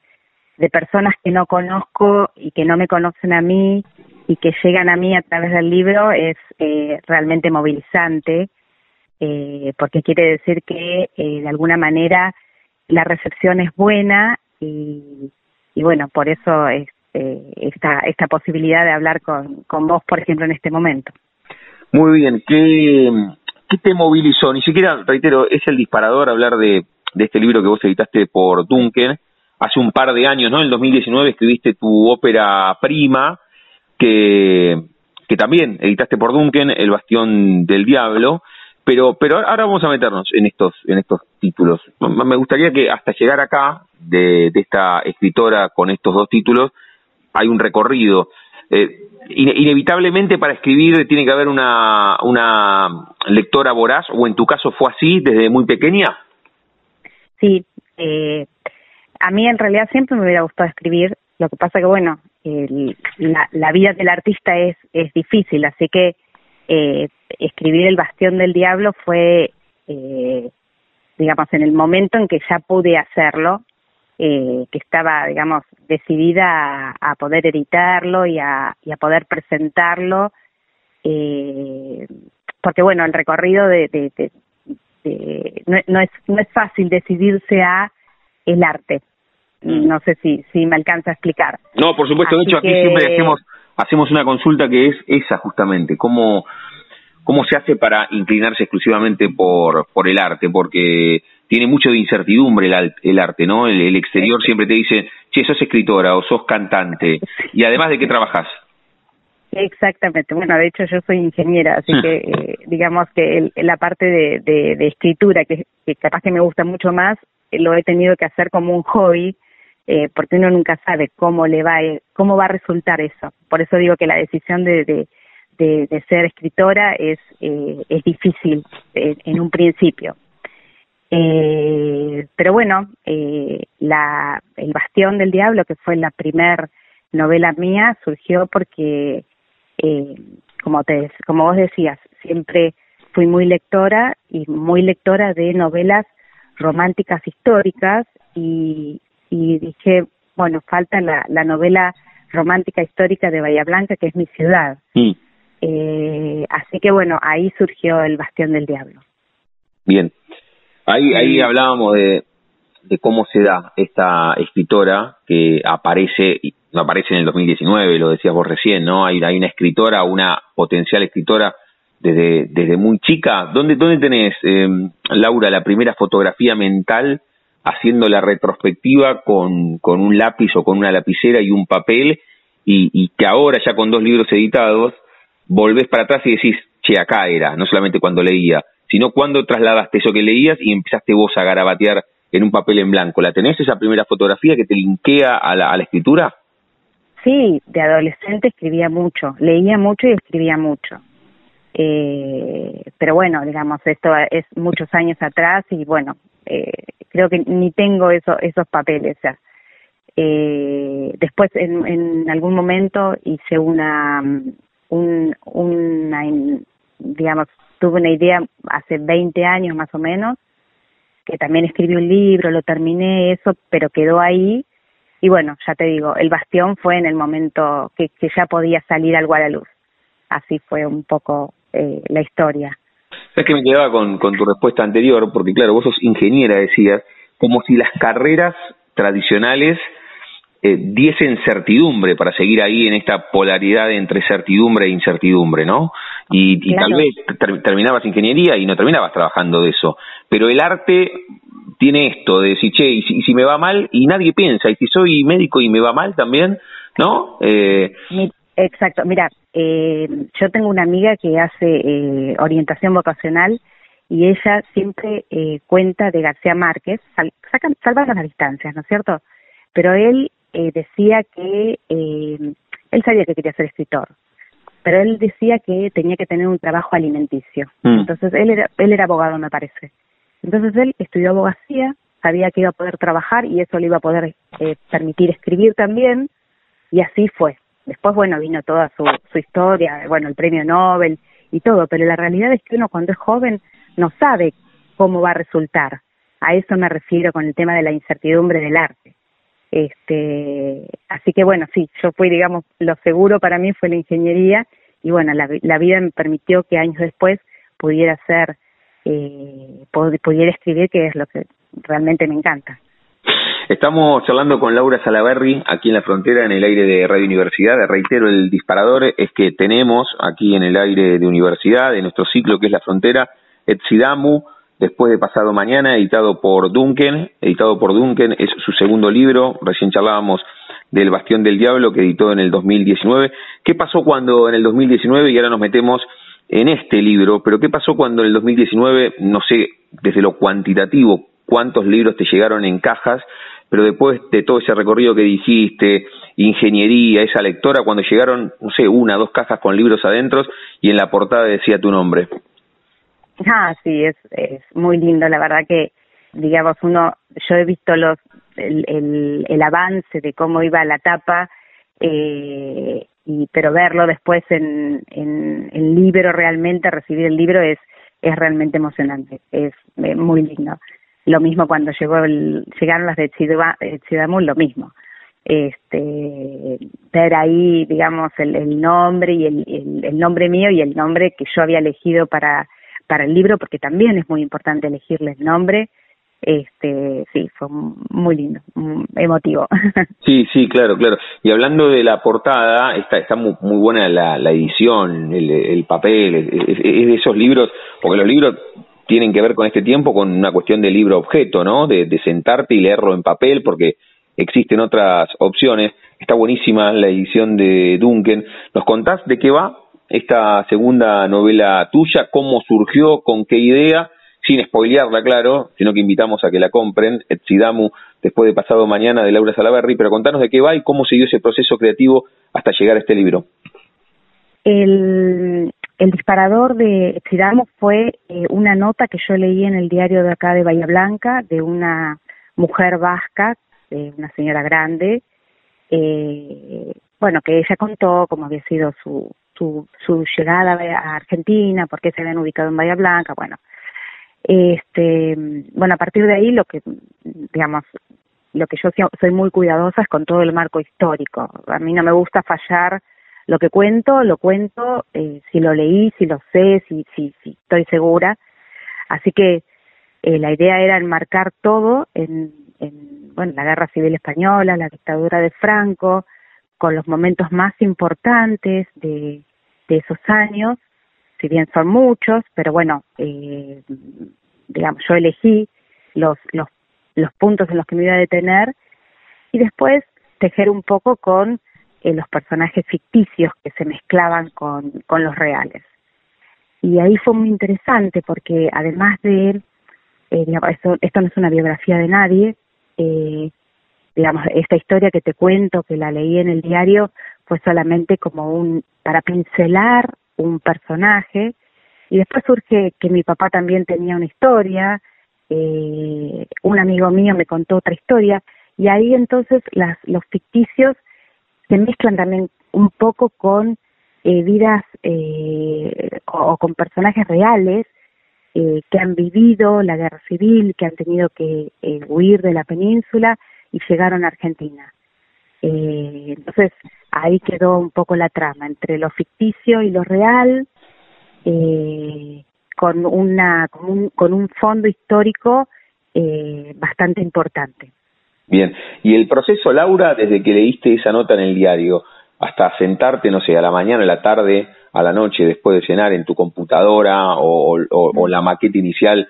de personas que no conozco y que no me conocen a mí y que llegan a mí a través del libro es eh, realmente movilizante, eh, porque quiere decir que eh, de alguna manera la recepción es buena y, y bueno, por eso es, esta, esta posibilidad de hablar con, con vos, por ejemplo, en este momento. Muy bien, ¿qué, qué te movilizó? Ni siquiera, reitero, es el disparador hablar de, de este libro que vos editaste por Duncan, hace un par de años, ¿no? En el 2019 escribiste tu ópera prima, que, que también editaste por Duncan, El Bastión del Diablo, pero, pero ahora vamos a meternos en estos, en estos títulos. Me gustaría que hasta llegar acá, de, de esta escritora con estos dos títulos, hay un recorrido. Eh, inevitablemente para escribir tiene que haber una, una lectora voraz, o en tu caso fue así desde muy pequeña. Sí, eh, a mí en realidad siempre me hubiera gustado escribir, lo que pasa que bueno, la, la, vida del artista es, es difícil, así que eh, escribir El Bastión del Diablo fue, eh, digamos, en el momento en que ya pude hacerlo, eh, que estaba, digamos, decidida a, poder editarlo y a, y a poder presentarlo, eh, porque bueno, el recorrido de, de, de, no, no, es, no es fácil decidirse a el arte. Mm. No sé si, si me alcanza a explicar. No, por supuesto, de hecho aquí siempre hacemos, hacemos una consulta que es esa justamente, cómo, cómo se hace para inclinarse exclusivamente por, por el arte, porque tiene mucho de incertidumbre el, el arte, ¿no? El, el, exterior siempre te dice, che, sos escritora o sos cantante, y además de qué trabajas. Exactamente, bueno, de hecho yo soy ingeniera, así que eh, digamos que la parte de, de, de escritura, que, que, capaz que me gusta mucho más, lo he tenido que hacer como un hobby, eh, porque uno nunca sabe cómo le va, cómo va a resultar eso. Por eso digo que la decisión de, de, de, ser escritora es, eh, es difícil eh, en un principio. Eh, pero bueno, eh, la, El Bastión del Diablo, que fue la primer novela mía, surgió porque, eh, como, te, como vos decías, siempre fui muy lectora y muy lectora de novelas románticas históricas y, y dije, bueno, falta la, la novela romántica histórica de Bahía Blanca, que es mi ciudad. Eh, así que bueno, ahí surgió el Bastión del Diablo. Bien, ahí, ahí hablábamos de, de cómo se da esta escritora que aparece, no aparece en el 2019, lo decías vos recién, ¿no? Hay, hay una escritora, una potencial escritora desde, desde muy chica. ¿Dónde, dónde tenés, eh, Laura, la primera fotografía mental haciendo la retrospectiva con, con un lápiz o con una lapicera y un papel y, y que ahora ya con dos libros editados volvés para atrás y decís, che, acá era, no solamente cuando leía, sino cuando trasladaste eso que leías y empezaste vos a garabatear en un papel en blanco. ¿La tenés esa primera fotografía que te linkea a la, a la escritura? Sí, de adolescente escribía mucho, leía mucho y escribía mucho. Eh, pero bueno, digamos, esto es muchos años atrás y bueno, eh, creo que ni tengo eso, esos papeles. O eh, después, en, en algún momento, hice una, un, una, digamos, tuve una idea hace 20 años más o menos, que también escribí un libro, lo terminé, eso, pero quedó ahí. Y bueno, ya te digo, el bastión fue en el momento que, que ya podía salir algo a la luz. Así fue un poco eh, la historia. Sabes que me quedaba con, con tu respuesta anterior, porque claro, vos sos ingeniera, decías, como si las carreras tradicionales eh, diesen certidumbre para seguir ahí en esta polaridad entre certidumbre e incertidumbre, ¿no? Y, y tal vez terminabas ingeniería y no terminabas trabajando de eso. Pero el arte tiene esto de decir, che, y si, y si me va mal, y nadie piensa, y si soy médico y me va mal también, ¿no? Eh, Exacto, mira, eh, yo tengo una amiga que hace eh, orientación vocacional y ella siempre eh, cuenta de García Márquez, sal, sacan, salvando las distancias, ¿no es cierto? Pero él eh, decía que eh, él sabía que quería ser escritor, pero él decía que tenía que tener un trabajo alimenticio. Mm. Entonces él era, él era abogado, me parece. Entonces él estudió abogacía, sabía que iba a poder trabajar y eso le iba a poder eh, permitir escribir también, y así fue. Después, bueno, vino toda su, su historia, bueno, el premio Nobel y todo, pero la realidad es que uno cuando es joven no sabe cómo va a resultar. A eso me refiero con el tema de la incertidumbre del arte. Este, así que bueno, sí, yo fui, digamos, lo seguro para mí fue la ingeniería y bueno, la, la vida me permitió que años después pudiera ser, eh, pudiera escribir, que es lo que realmente me encanta. Estamos charlando con Laura Salaberry aquí en la frontera en el aire de Radio Universidad. Reitero, el disparador es que tenemos aquí en el aire de Universidad, de nuestro ciclo que es la frontera, Etzidamu, después de pasado mañana, editado por Duncan, editado por Duncan, es su segundo libro, recién charlábamos del Bastión del Diablo que editó en el 2019. ¿Qué pasó cuando en el 2019, y ahora nos metemos en este libro, pero qué pasó cuando en el 2019, no sé, desde lo cuantitativo, cuántos libros te llegaron en cajas, pero después de todo ese recorrido que dijiste, ingeniería, esa lectora, cuando llegaron, no sé, una, dos cajas con libros adentro y en la portada decía tu nombre. Ah, sí, es, es muy lindo, la verdad que, digamos, uno, yo he visto los, el, el, el avance de cómo iba la tapa, eh, y, pero verlo después en, en el libro realmente, recibir el libro es, es realmente emocionante, es eh, muy lindo. Lo mismo cuando llegó el, llegaron las de Chidamul, lo mismo. Este, ver ahí, digamos, el, el nombre y el, el nombre mío y el nombre que yo había elegido para para el libro, porque también es muy importante elegirle el nombre. Este, sí, fue muy lindo, emotivo. Sí, sí, claro, claro. Y hablando de la portada, está, está muy, muy buena la, la edición, el, el papel, es, de esos libros, porque los libros tienen que ver con este tiempo, con una cuestión de libro objeto, ¿no? De, de sentarte y leerlo en papel, porque existen otras opciones. Está buenísima la edición de Duncan. ¿Nos contás de qué va? Esta segunda novela tuya, cómo surgió, con qué idea, sin spoilearla, claro, sino que invitamos a que la compren, Etzidamu, después de pasado mañana de Laura Salaberry, pero contanos de qué va y cómo siguió ese proceso creativo hasta llegar a este libro. El, el disparador de Etzidamu fue eh, una nota que yo leí en el diario de acá de Bahía Blanca de una mujer vasca, de una señora grande, eh, bueno, que ella contó cómo había sido su, su, su llegada a Argentina, por qué se habían ubicado en Bahía Blanca, bueno. Este, bueno, a partir de ahí lo que, digamos, lo que yo soy muy cuidadosa es con todo el marco histórico. A mí no me gusta fallar lo que cuento, lo cuento eh, si lo leí, si lo sé, si, si, estoy segura. Así que eh, la idea era enmarcar todo en, en, bueno, la guerra civil española, la dictadura de Franco, con los momentos más importantes de, esos años, si bien son muchos, pero bueno, eh, digamos, yo elegí los, los, los puntos en los que me iba a detener y después tejer un poco con eh, los personajes ficticios que se mezclaban con, los reales. Y ahí fue muy interesante porque además de, eh, esto no es una biografía de nadie, eh, digamos, esta historia que te cuento, que la leí en el diario, fue solamente como un, para pincelar un personaje, y después surge que mi papá también tenía una historia, eh, un amigo mío me contó otra historia, y ahí entonces las, los ficticios se mezclan también un poco con eh, vidas eh, o, con personajes reales eh, que han vivido la guerra civil, que han tenido que eh, huir de la península y llegaron a Argentina. Eh, entonces ahí quedó un poco la trama entre lo ficticio y lo real, eh, con una con un, con un fondo histórico eh, bastante importante. Bien, y el proceso, Laura, desde que leíste esa nota en el diario hasta sentarte, no sé, a la mañana, a la tarde, a la noche, después de cenar en tu computadora o, o, o la maqueta inicial,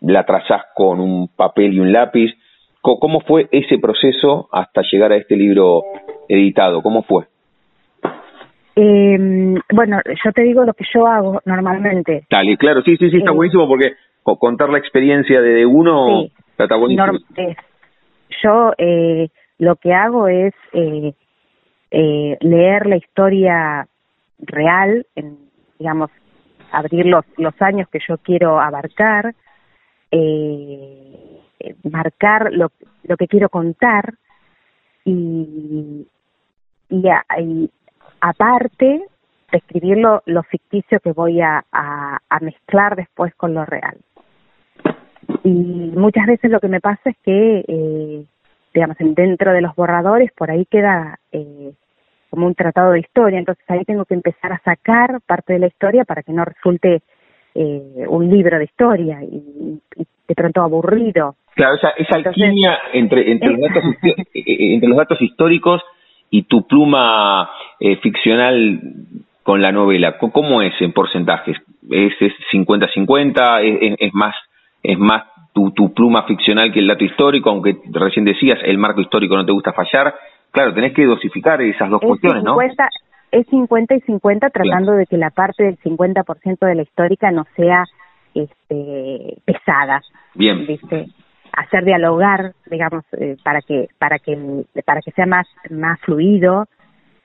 la trazás con un papel y un lápiz, ¿Cómo fue ese proceso hasta llegar a este libro editado? ¿Cómo fue? Eh, bueno, yo te digo lo que yo hago normalmente. Dale, claro, sí, sí, sí, está eh, buenísimo porque contar la experiencia de uno, sí. yo eh, lo que hago es eh, eh, leer la historia real, en, digamos, abrir los, los años que yo quiero abarcar, eh, marcar lo, lo que quiero contar y, y, y aparte describir lo, lo ficticio que voy a, a, a, mezclar después con lo real. Y muchas veces lo que me pasa es que, eh, digamos, dentro de los borradores, por ahí queda eh, como un tratado de historia, entonces ahí tengo que empezar a sacar parte de la historia para que no resulte eh, un libro de historia y, y, de pronto aburrido. Claro, esa, esa alquimia entre, entre, los datos, entre los datos históricos y tu pluma eh, ficcional con la novela, ¿cómo es en porcentajes? ¿Es 50-50? ¿Es, ¿Es, más, es más tu, tu pluma ficcional que el dato histórico? Aunque recién decías, el marco histórico no te gusta fallar. Claro, tenés que dosificar esas dos es cuestiones, 50, ¿no? Es 50 y 50 tratando claro. de que la parte del 50% de la histórica no sea este, pesada. Bien. ¿viste? hacer dialogar, digamos, eh, para que para que para que sea más más fluido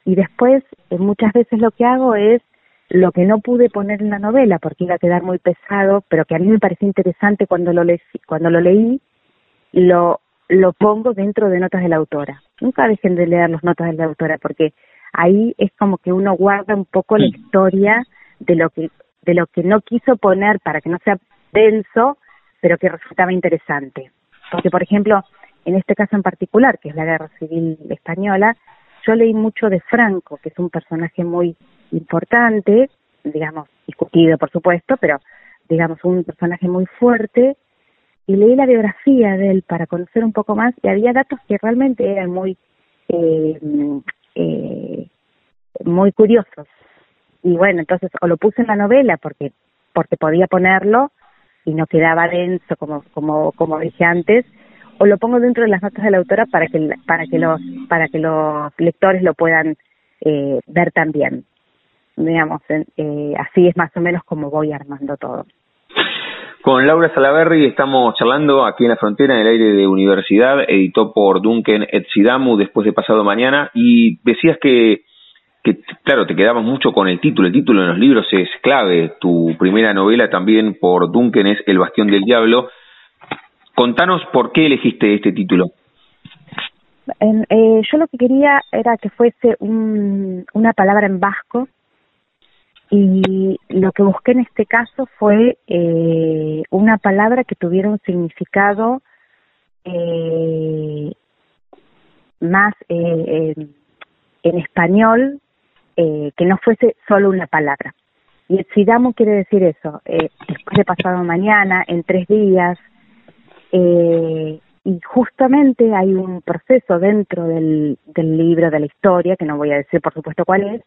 y después eh, muchas veces lo que hago es lo que no pude poner en la novela porque iba a quedar muy pesado, pero que a mí me pareció interesante cuando lo leí, cuando lo leí, lo lo pongo dentro de notas de la autora. Nunca dejen de leer las notas de la autora porque ahí es como que uno guarda un poco la historia de lo que de lo que no quiso poner para que no sea denso, pero que resultaba interesante. Porque, por ejemplo, en este caso en particular, que es la Guerra Civil Española, yo leí mucho de Franco, que es un personaje muy importante, digamos, discutido, por supuesto, pero, digamos, un personaje muy fuerte, y leí la biografía de él para conocer un poco más, y había datos que realmente eran muy, eh, eh, muy curiosos. Y bueno, entonces, o lo puse en la novela porque, porque podía ponerlo, y no quedaba denso como como como dije antes o lo pongo dentro de las notas de la autora para que para que los para que los lectores lo puedan eh, ver también. Digamos eh, así es más o menos como voy armando todo. Con Laura Salaverri estamos charlando aquí en la frontera en el aire de universidad editó por Duncan Etzidamu después de pasado mañana y decías que que claro, te quedabas mucho con el título, el título en los libros es clave, tu primera novela también por Duncan es El Bastión del Diablo. Contanos por qué elegiste este título. Eh, yo lo que quería era que fuese un, una palabra en vasco y lo que busqué en este caso fue eh, una palabra que tuviera un significado eh, más eh, en español eh, que no fuese solo una palabra. Y el Sidamo quiere decir eso, eh, después de pasado mañana, en tres días, eh, y justamente hay un proceso dentro del, del libro, de la historia, que no voy a decir por supuesto cuál es,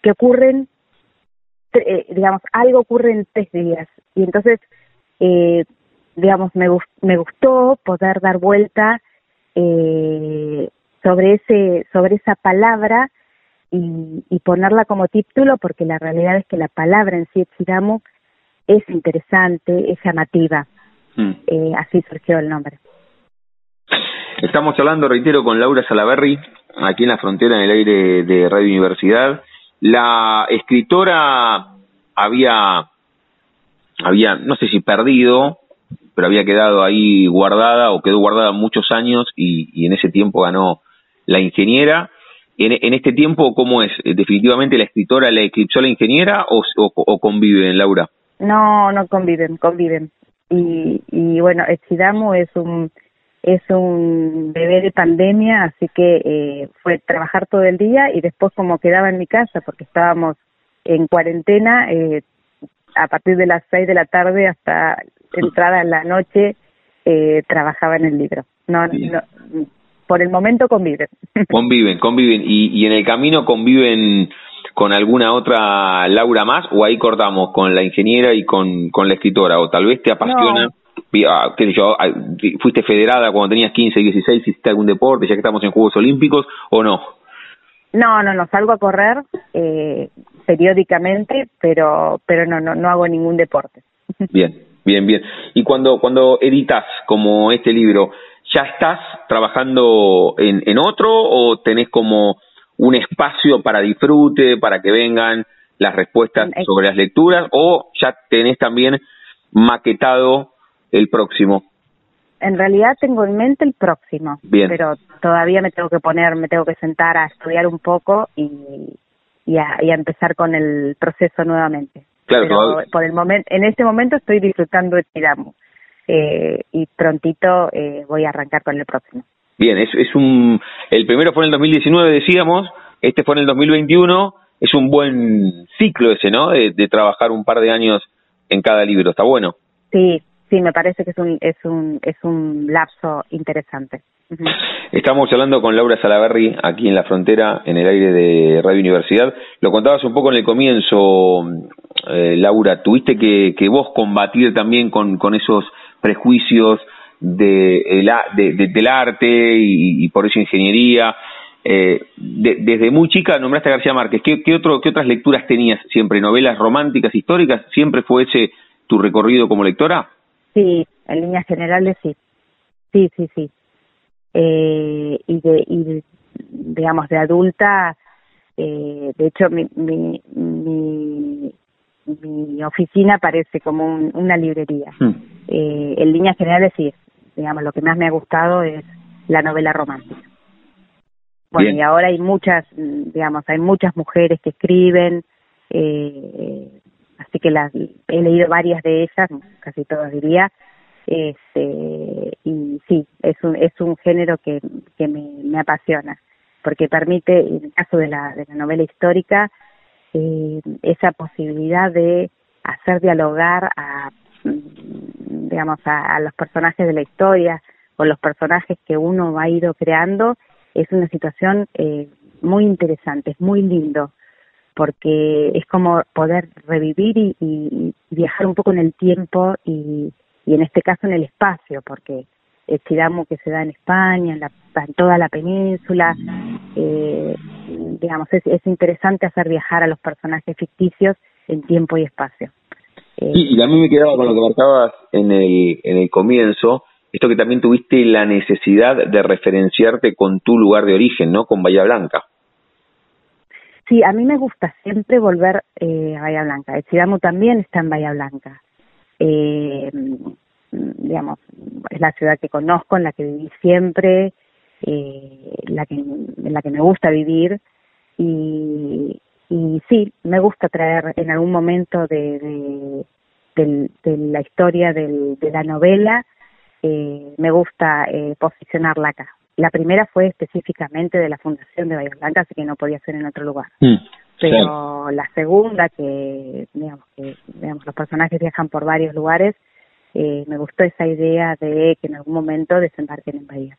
que ocurren, eh, digamos, algo ocurre en tres días. Y entonces, eh, digamos, me, me gustó poder dar vuelta eh, sobre ese sobre esa palabra y, y, ponerla como título porque la realidad es que la palabra en sí, Chiramu, es interesante, es llamativa. Mm. Eh, así surgió el nombre. Estamos hablando, reitero, con Laura Salaverri, aquí en la frontera, en el aire de Radio Universidad. La escritora había, había, no sé si perdido, pero había quedado ahí guardada o quedó guardada muchos años y, y en ese tiempo ganó la ingeniera en, en, este tiempo, ¿cómo es? ¿Definitivamente la escritora la eclipsó la ingeniera o, o, o conviven, Laura? No, no conviven, conviven. Y, y bueno, Echidamu es un es un bebé de pandemia, así que eh, fue trabajar todo el día y después como quedaba en mi casa porque estábamos en cuarentena, eh, a partir de las seis de la tarde hasta entrada en la noche eh, trabajaba en el libro. No, no, por el momento conviven. Conviven, conviven. ¿Y, y en el camino conviven con alguna otra Laura más o ahí cortamos con la ingeniera y con, con la escritora? O tal vez te apasiona, no. qué sé yo, fuiste federada cuando tenías 15, 16, hiciste algún deporte, ya que estamos en Juegos Olímpicos, o no? No, no, no, salgo a correr eh, periódicamente, pero pero no, no, no hago ningún deporte. Bien, Bien, bien. Y cuando, cuando editas como este libro, ¿ya estás trabajando en, en otro o tenés como un espacio para disfrute, para que vengan las respuestas sobre las lecturas o ya tenés también maquetado el próximo? En realidad tengo en mente el próximo, Bien. pero todavía me tengo que poner, me tengo que sentar a estudiar un poco y, y, a, y a empezar con el proceso nuevamente. Claro, pero por el momento, en este momento estoy disfrutando de Tiramu eh, y prontito eh, voy a arrancar con el próximo. Bien, es, es un. El primero fue en el 2019, decíamos, este fue en el 2021. Es un buen ciclo ese, ¿no? De, de trabajar un par de años en cada libro. Está bueno. Sí, sí, me parece que es un es un es un lapso interesante. Estamos hablando con Laura Salaberry aquí en la frontera, en el aire de Radio Universidad. Lo contabas un poco en el comienzo, eh, Laura. Tuviste que, que vos combatir también con, con esos prejuicios de, del arte y, y por eso ingeniería. Eh, de- desde muy chica nombraste a García Márquez. ¿Qué, qué, otro, ¿Qué otras lecturas tenías siempre? ¿Novelas románticas, históricas? ¿Siempre fue ese tu recorrido como lectora? Sí, en líneas generales sí. Sí, sí, sí. Eh, y, de, y digamos, de adulta, eh, de hecho, mi, mi, mi, mi oficina parece como un- una librería. Hmm. Eh, en líneas generales sí, digamos, lo que más me ha gustado es la novela romántica. Bueno, Bien. y ahora hay muchas, digamos, hay muchas mujeres que escriben, eh, así que las, he leído varias de ellas, casi todas diría, este, y sí, es un, es un género que, que me, me apasiona, porque permite, en el caso de la, de la novela histórica, eh, esa posibilidad de hacer dialogar a, digamos, a, a los personajes de la historia o los personajes que uno ha ido creando, es una situación eh, muy interesante, es muy lindo, porque es como poder revivir y, y- viajar un poco en el tiempo y, y en este caso en el espacio, porque el Chiramu que se da en España, en, la- en toda la península, eh, digamos, es, es interesante hacer viajar a los personajes ficticios en tiempo y espacio. Sí, y a mí me quedaba con lo que marcabas en el, en el comienzo, esto que también tuviste la necesidad de referenciarte con tu lugar de origen, ¿no? Con Bahía Blanca. Sí, a mí me gusta siempre volver eh, a Bahía Blanca. El Chiramu también está en Bahía Blanca. Eh, digamos, es la ciudad que conozco, en la que viví siempre, eh, la que, en la que me gusta vivir. Y, y sí, me gusta traer en algún momento de, de, la historia del- de la novela, eh, me gusta eh, posicionarla acá. La primera fue específicamente de la Fundación de Bahía Blanca, así que no podía ser en otro lugar. Pero la segunda, que digamos que digamos, los personajes viajan por varios lugares, eh, me gustó esa idea de que en algún momento desembarquen en Bahía.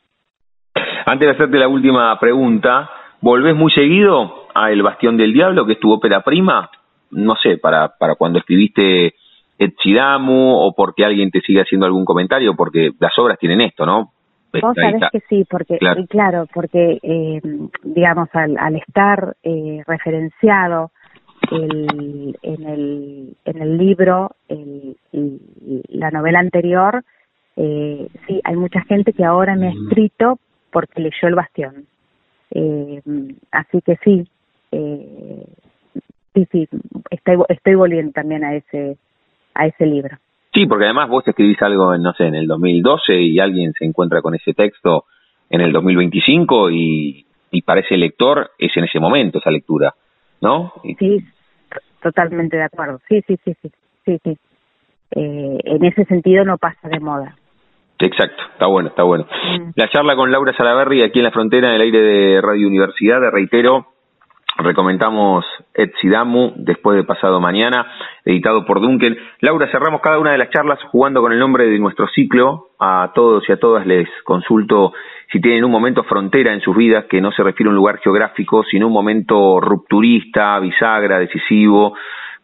Antes de hacerte la última pregunta, ¿volvés muy seguido a El Bastión del Diablo, que es tu ópera prima? No sé, para, para cuando escribiste Etzidamu o porque alguien te sigue haciendo algún comentario, porque las obras tienen esto, ¿no? Vos sabés que sí, porque, Claro. y claro, porque, eh, digamos, al, al estar eh, referenciado el, en, el, en el libro, el, el- la novela anterior, eh, sí, hay mucha gente que ahora me ha escrito porque leyó El Bastión. Eh, así que sí, eh, sí, sí, estoy, estoy volviendo también a ese, a ese libro. Sí, porque además vos escribís algo, no sé, en el 2012 y alguien se encuentra con ese texto en el 2025 y, y para ese lector es en ese momento esa lectura, ¿no? Sí, totalmente de acuerdo. Sí, sí, sí, sí, sí, sí. Eh, en ese sentido no pasa de moda. Exacto, está bueno, está bueno. Mm. La charla con Laura Salaberry aquí en la frontera, en el aire de Radio Universidad, reitero, recomendamos Etzidamu, después de pasado mañana, editado por Duncan. Laura, cerramos cada una de las charlas jugando con el nombre de nuestro ciclo. A todos y a todas les consulto si tienen un momento frontera en sus vidas, que no se refiere a un lugar geográfico, sino un momento rupturista, bisagra, decisivo,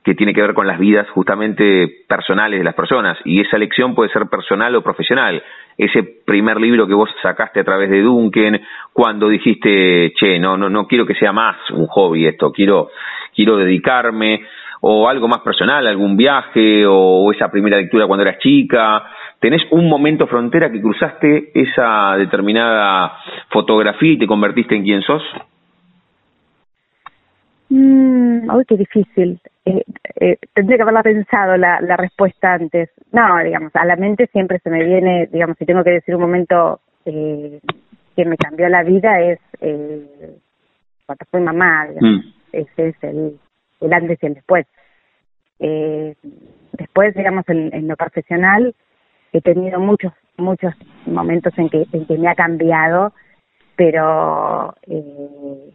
que tiene que ver con las vidas justamente personales de las personas. Y esa elección puede ser personal o profesional. Ese primer libro que vos sacaste a través de Duncan, cuando dijiste, che, no, no, no quiero que sea más un hobby esto, quiero, quiero dedicarme, o algo más personal, algún viaje o esa primera lectura cuando eras chica. ¿Tenés un momento frontera que cruzaste esa determinada fotografía y te convertiste en quien sos? Mm, uy, qué difícil. Eh, eh, tendría que haberla pensado la, la respuesta antes. No, digamos, a la mente siempre se me viene, digamos, si tengo que decir un momento eh, que me cambió la vida es eh, cuando fui mamá. Mm. Ese es el, el antes y el después. Eh, después, digamos, en, en, lo profesional, he tenido muchos, muchos momentos en que, en que me ha cambiado, pero eh,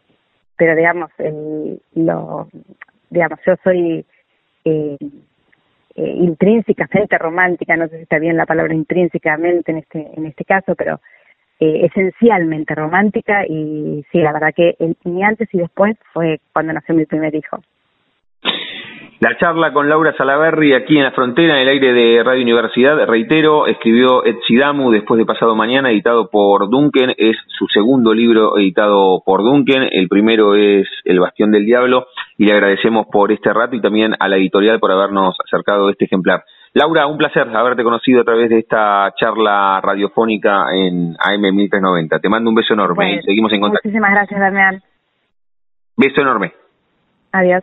pero digamos, el, lo, digamos, yo soy eh, eh, intrínsecamente romántica, no sé si está bien la palabra intrínsecamente en este, en este caso, pero eh, esencialmente romántica y sí, la verdad que el, ni antes y después fue cuando nació mi primer hijo. La charla con Laura Salaberry aquí en la frontera, en el aire de Radio Universidad, reitero, escribió Etzidamu después de pasado mañana, editado por Duncan, es su segundo libro editado por Duncan, el primero es El Bastión del Diablo, y le agradecemos por este rato y también a la editorial por habernos acercado este ejemplar. Laura, un placer haberte conocido a través de esta charla radiofónica en AM 1390. Te mando un beso enorme y seguimos en contacto. Muchísimas gracias, Damián. Beso enorme. Adiós.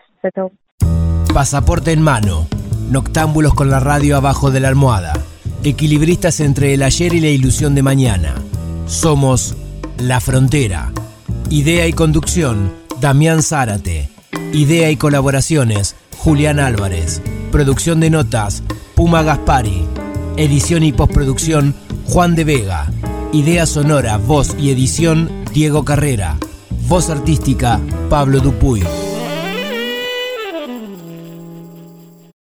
Pasaporte en mano. Noctámbulos con la radio abajo de la almohada. Equilibristas entre el ayer y la ilusión de mañana. Somos La Frontera. Idea y conducción, Damián Zárate. Idea y colaboraciones, Julián Álvarez. Producción de notas, Puma Gaspari. Edición y postproducción, Juan de Vega. Idea sonora, voz y edición, Diego Carrera. Voz artística, Pablo Dupuy.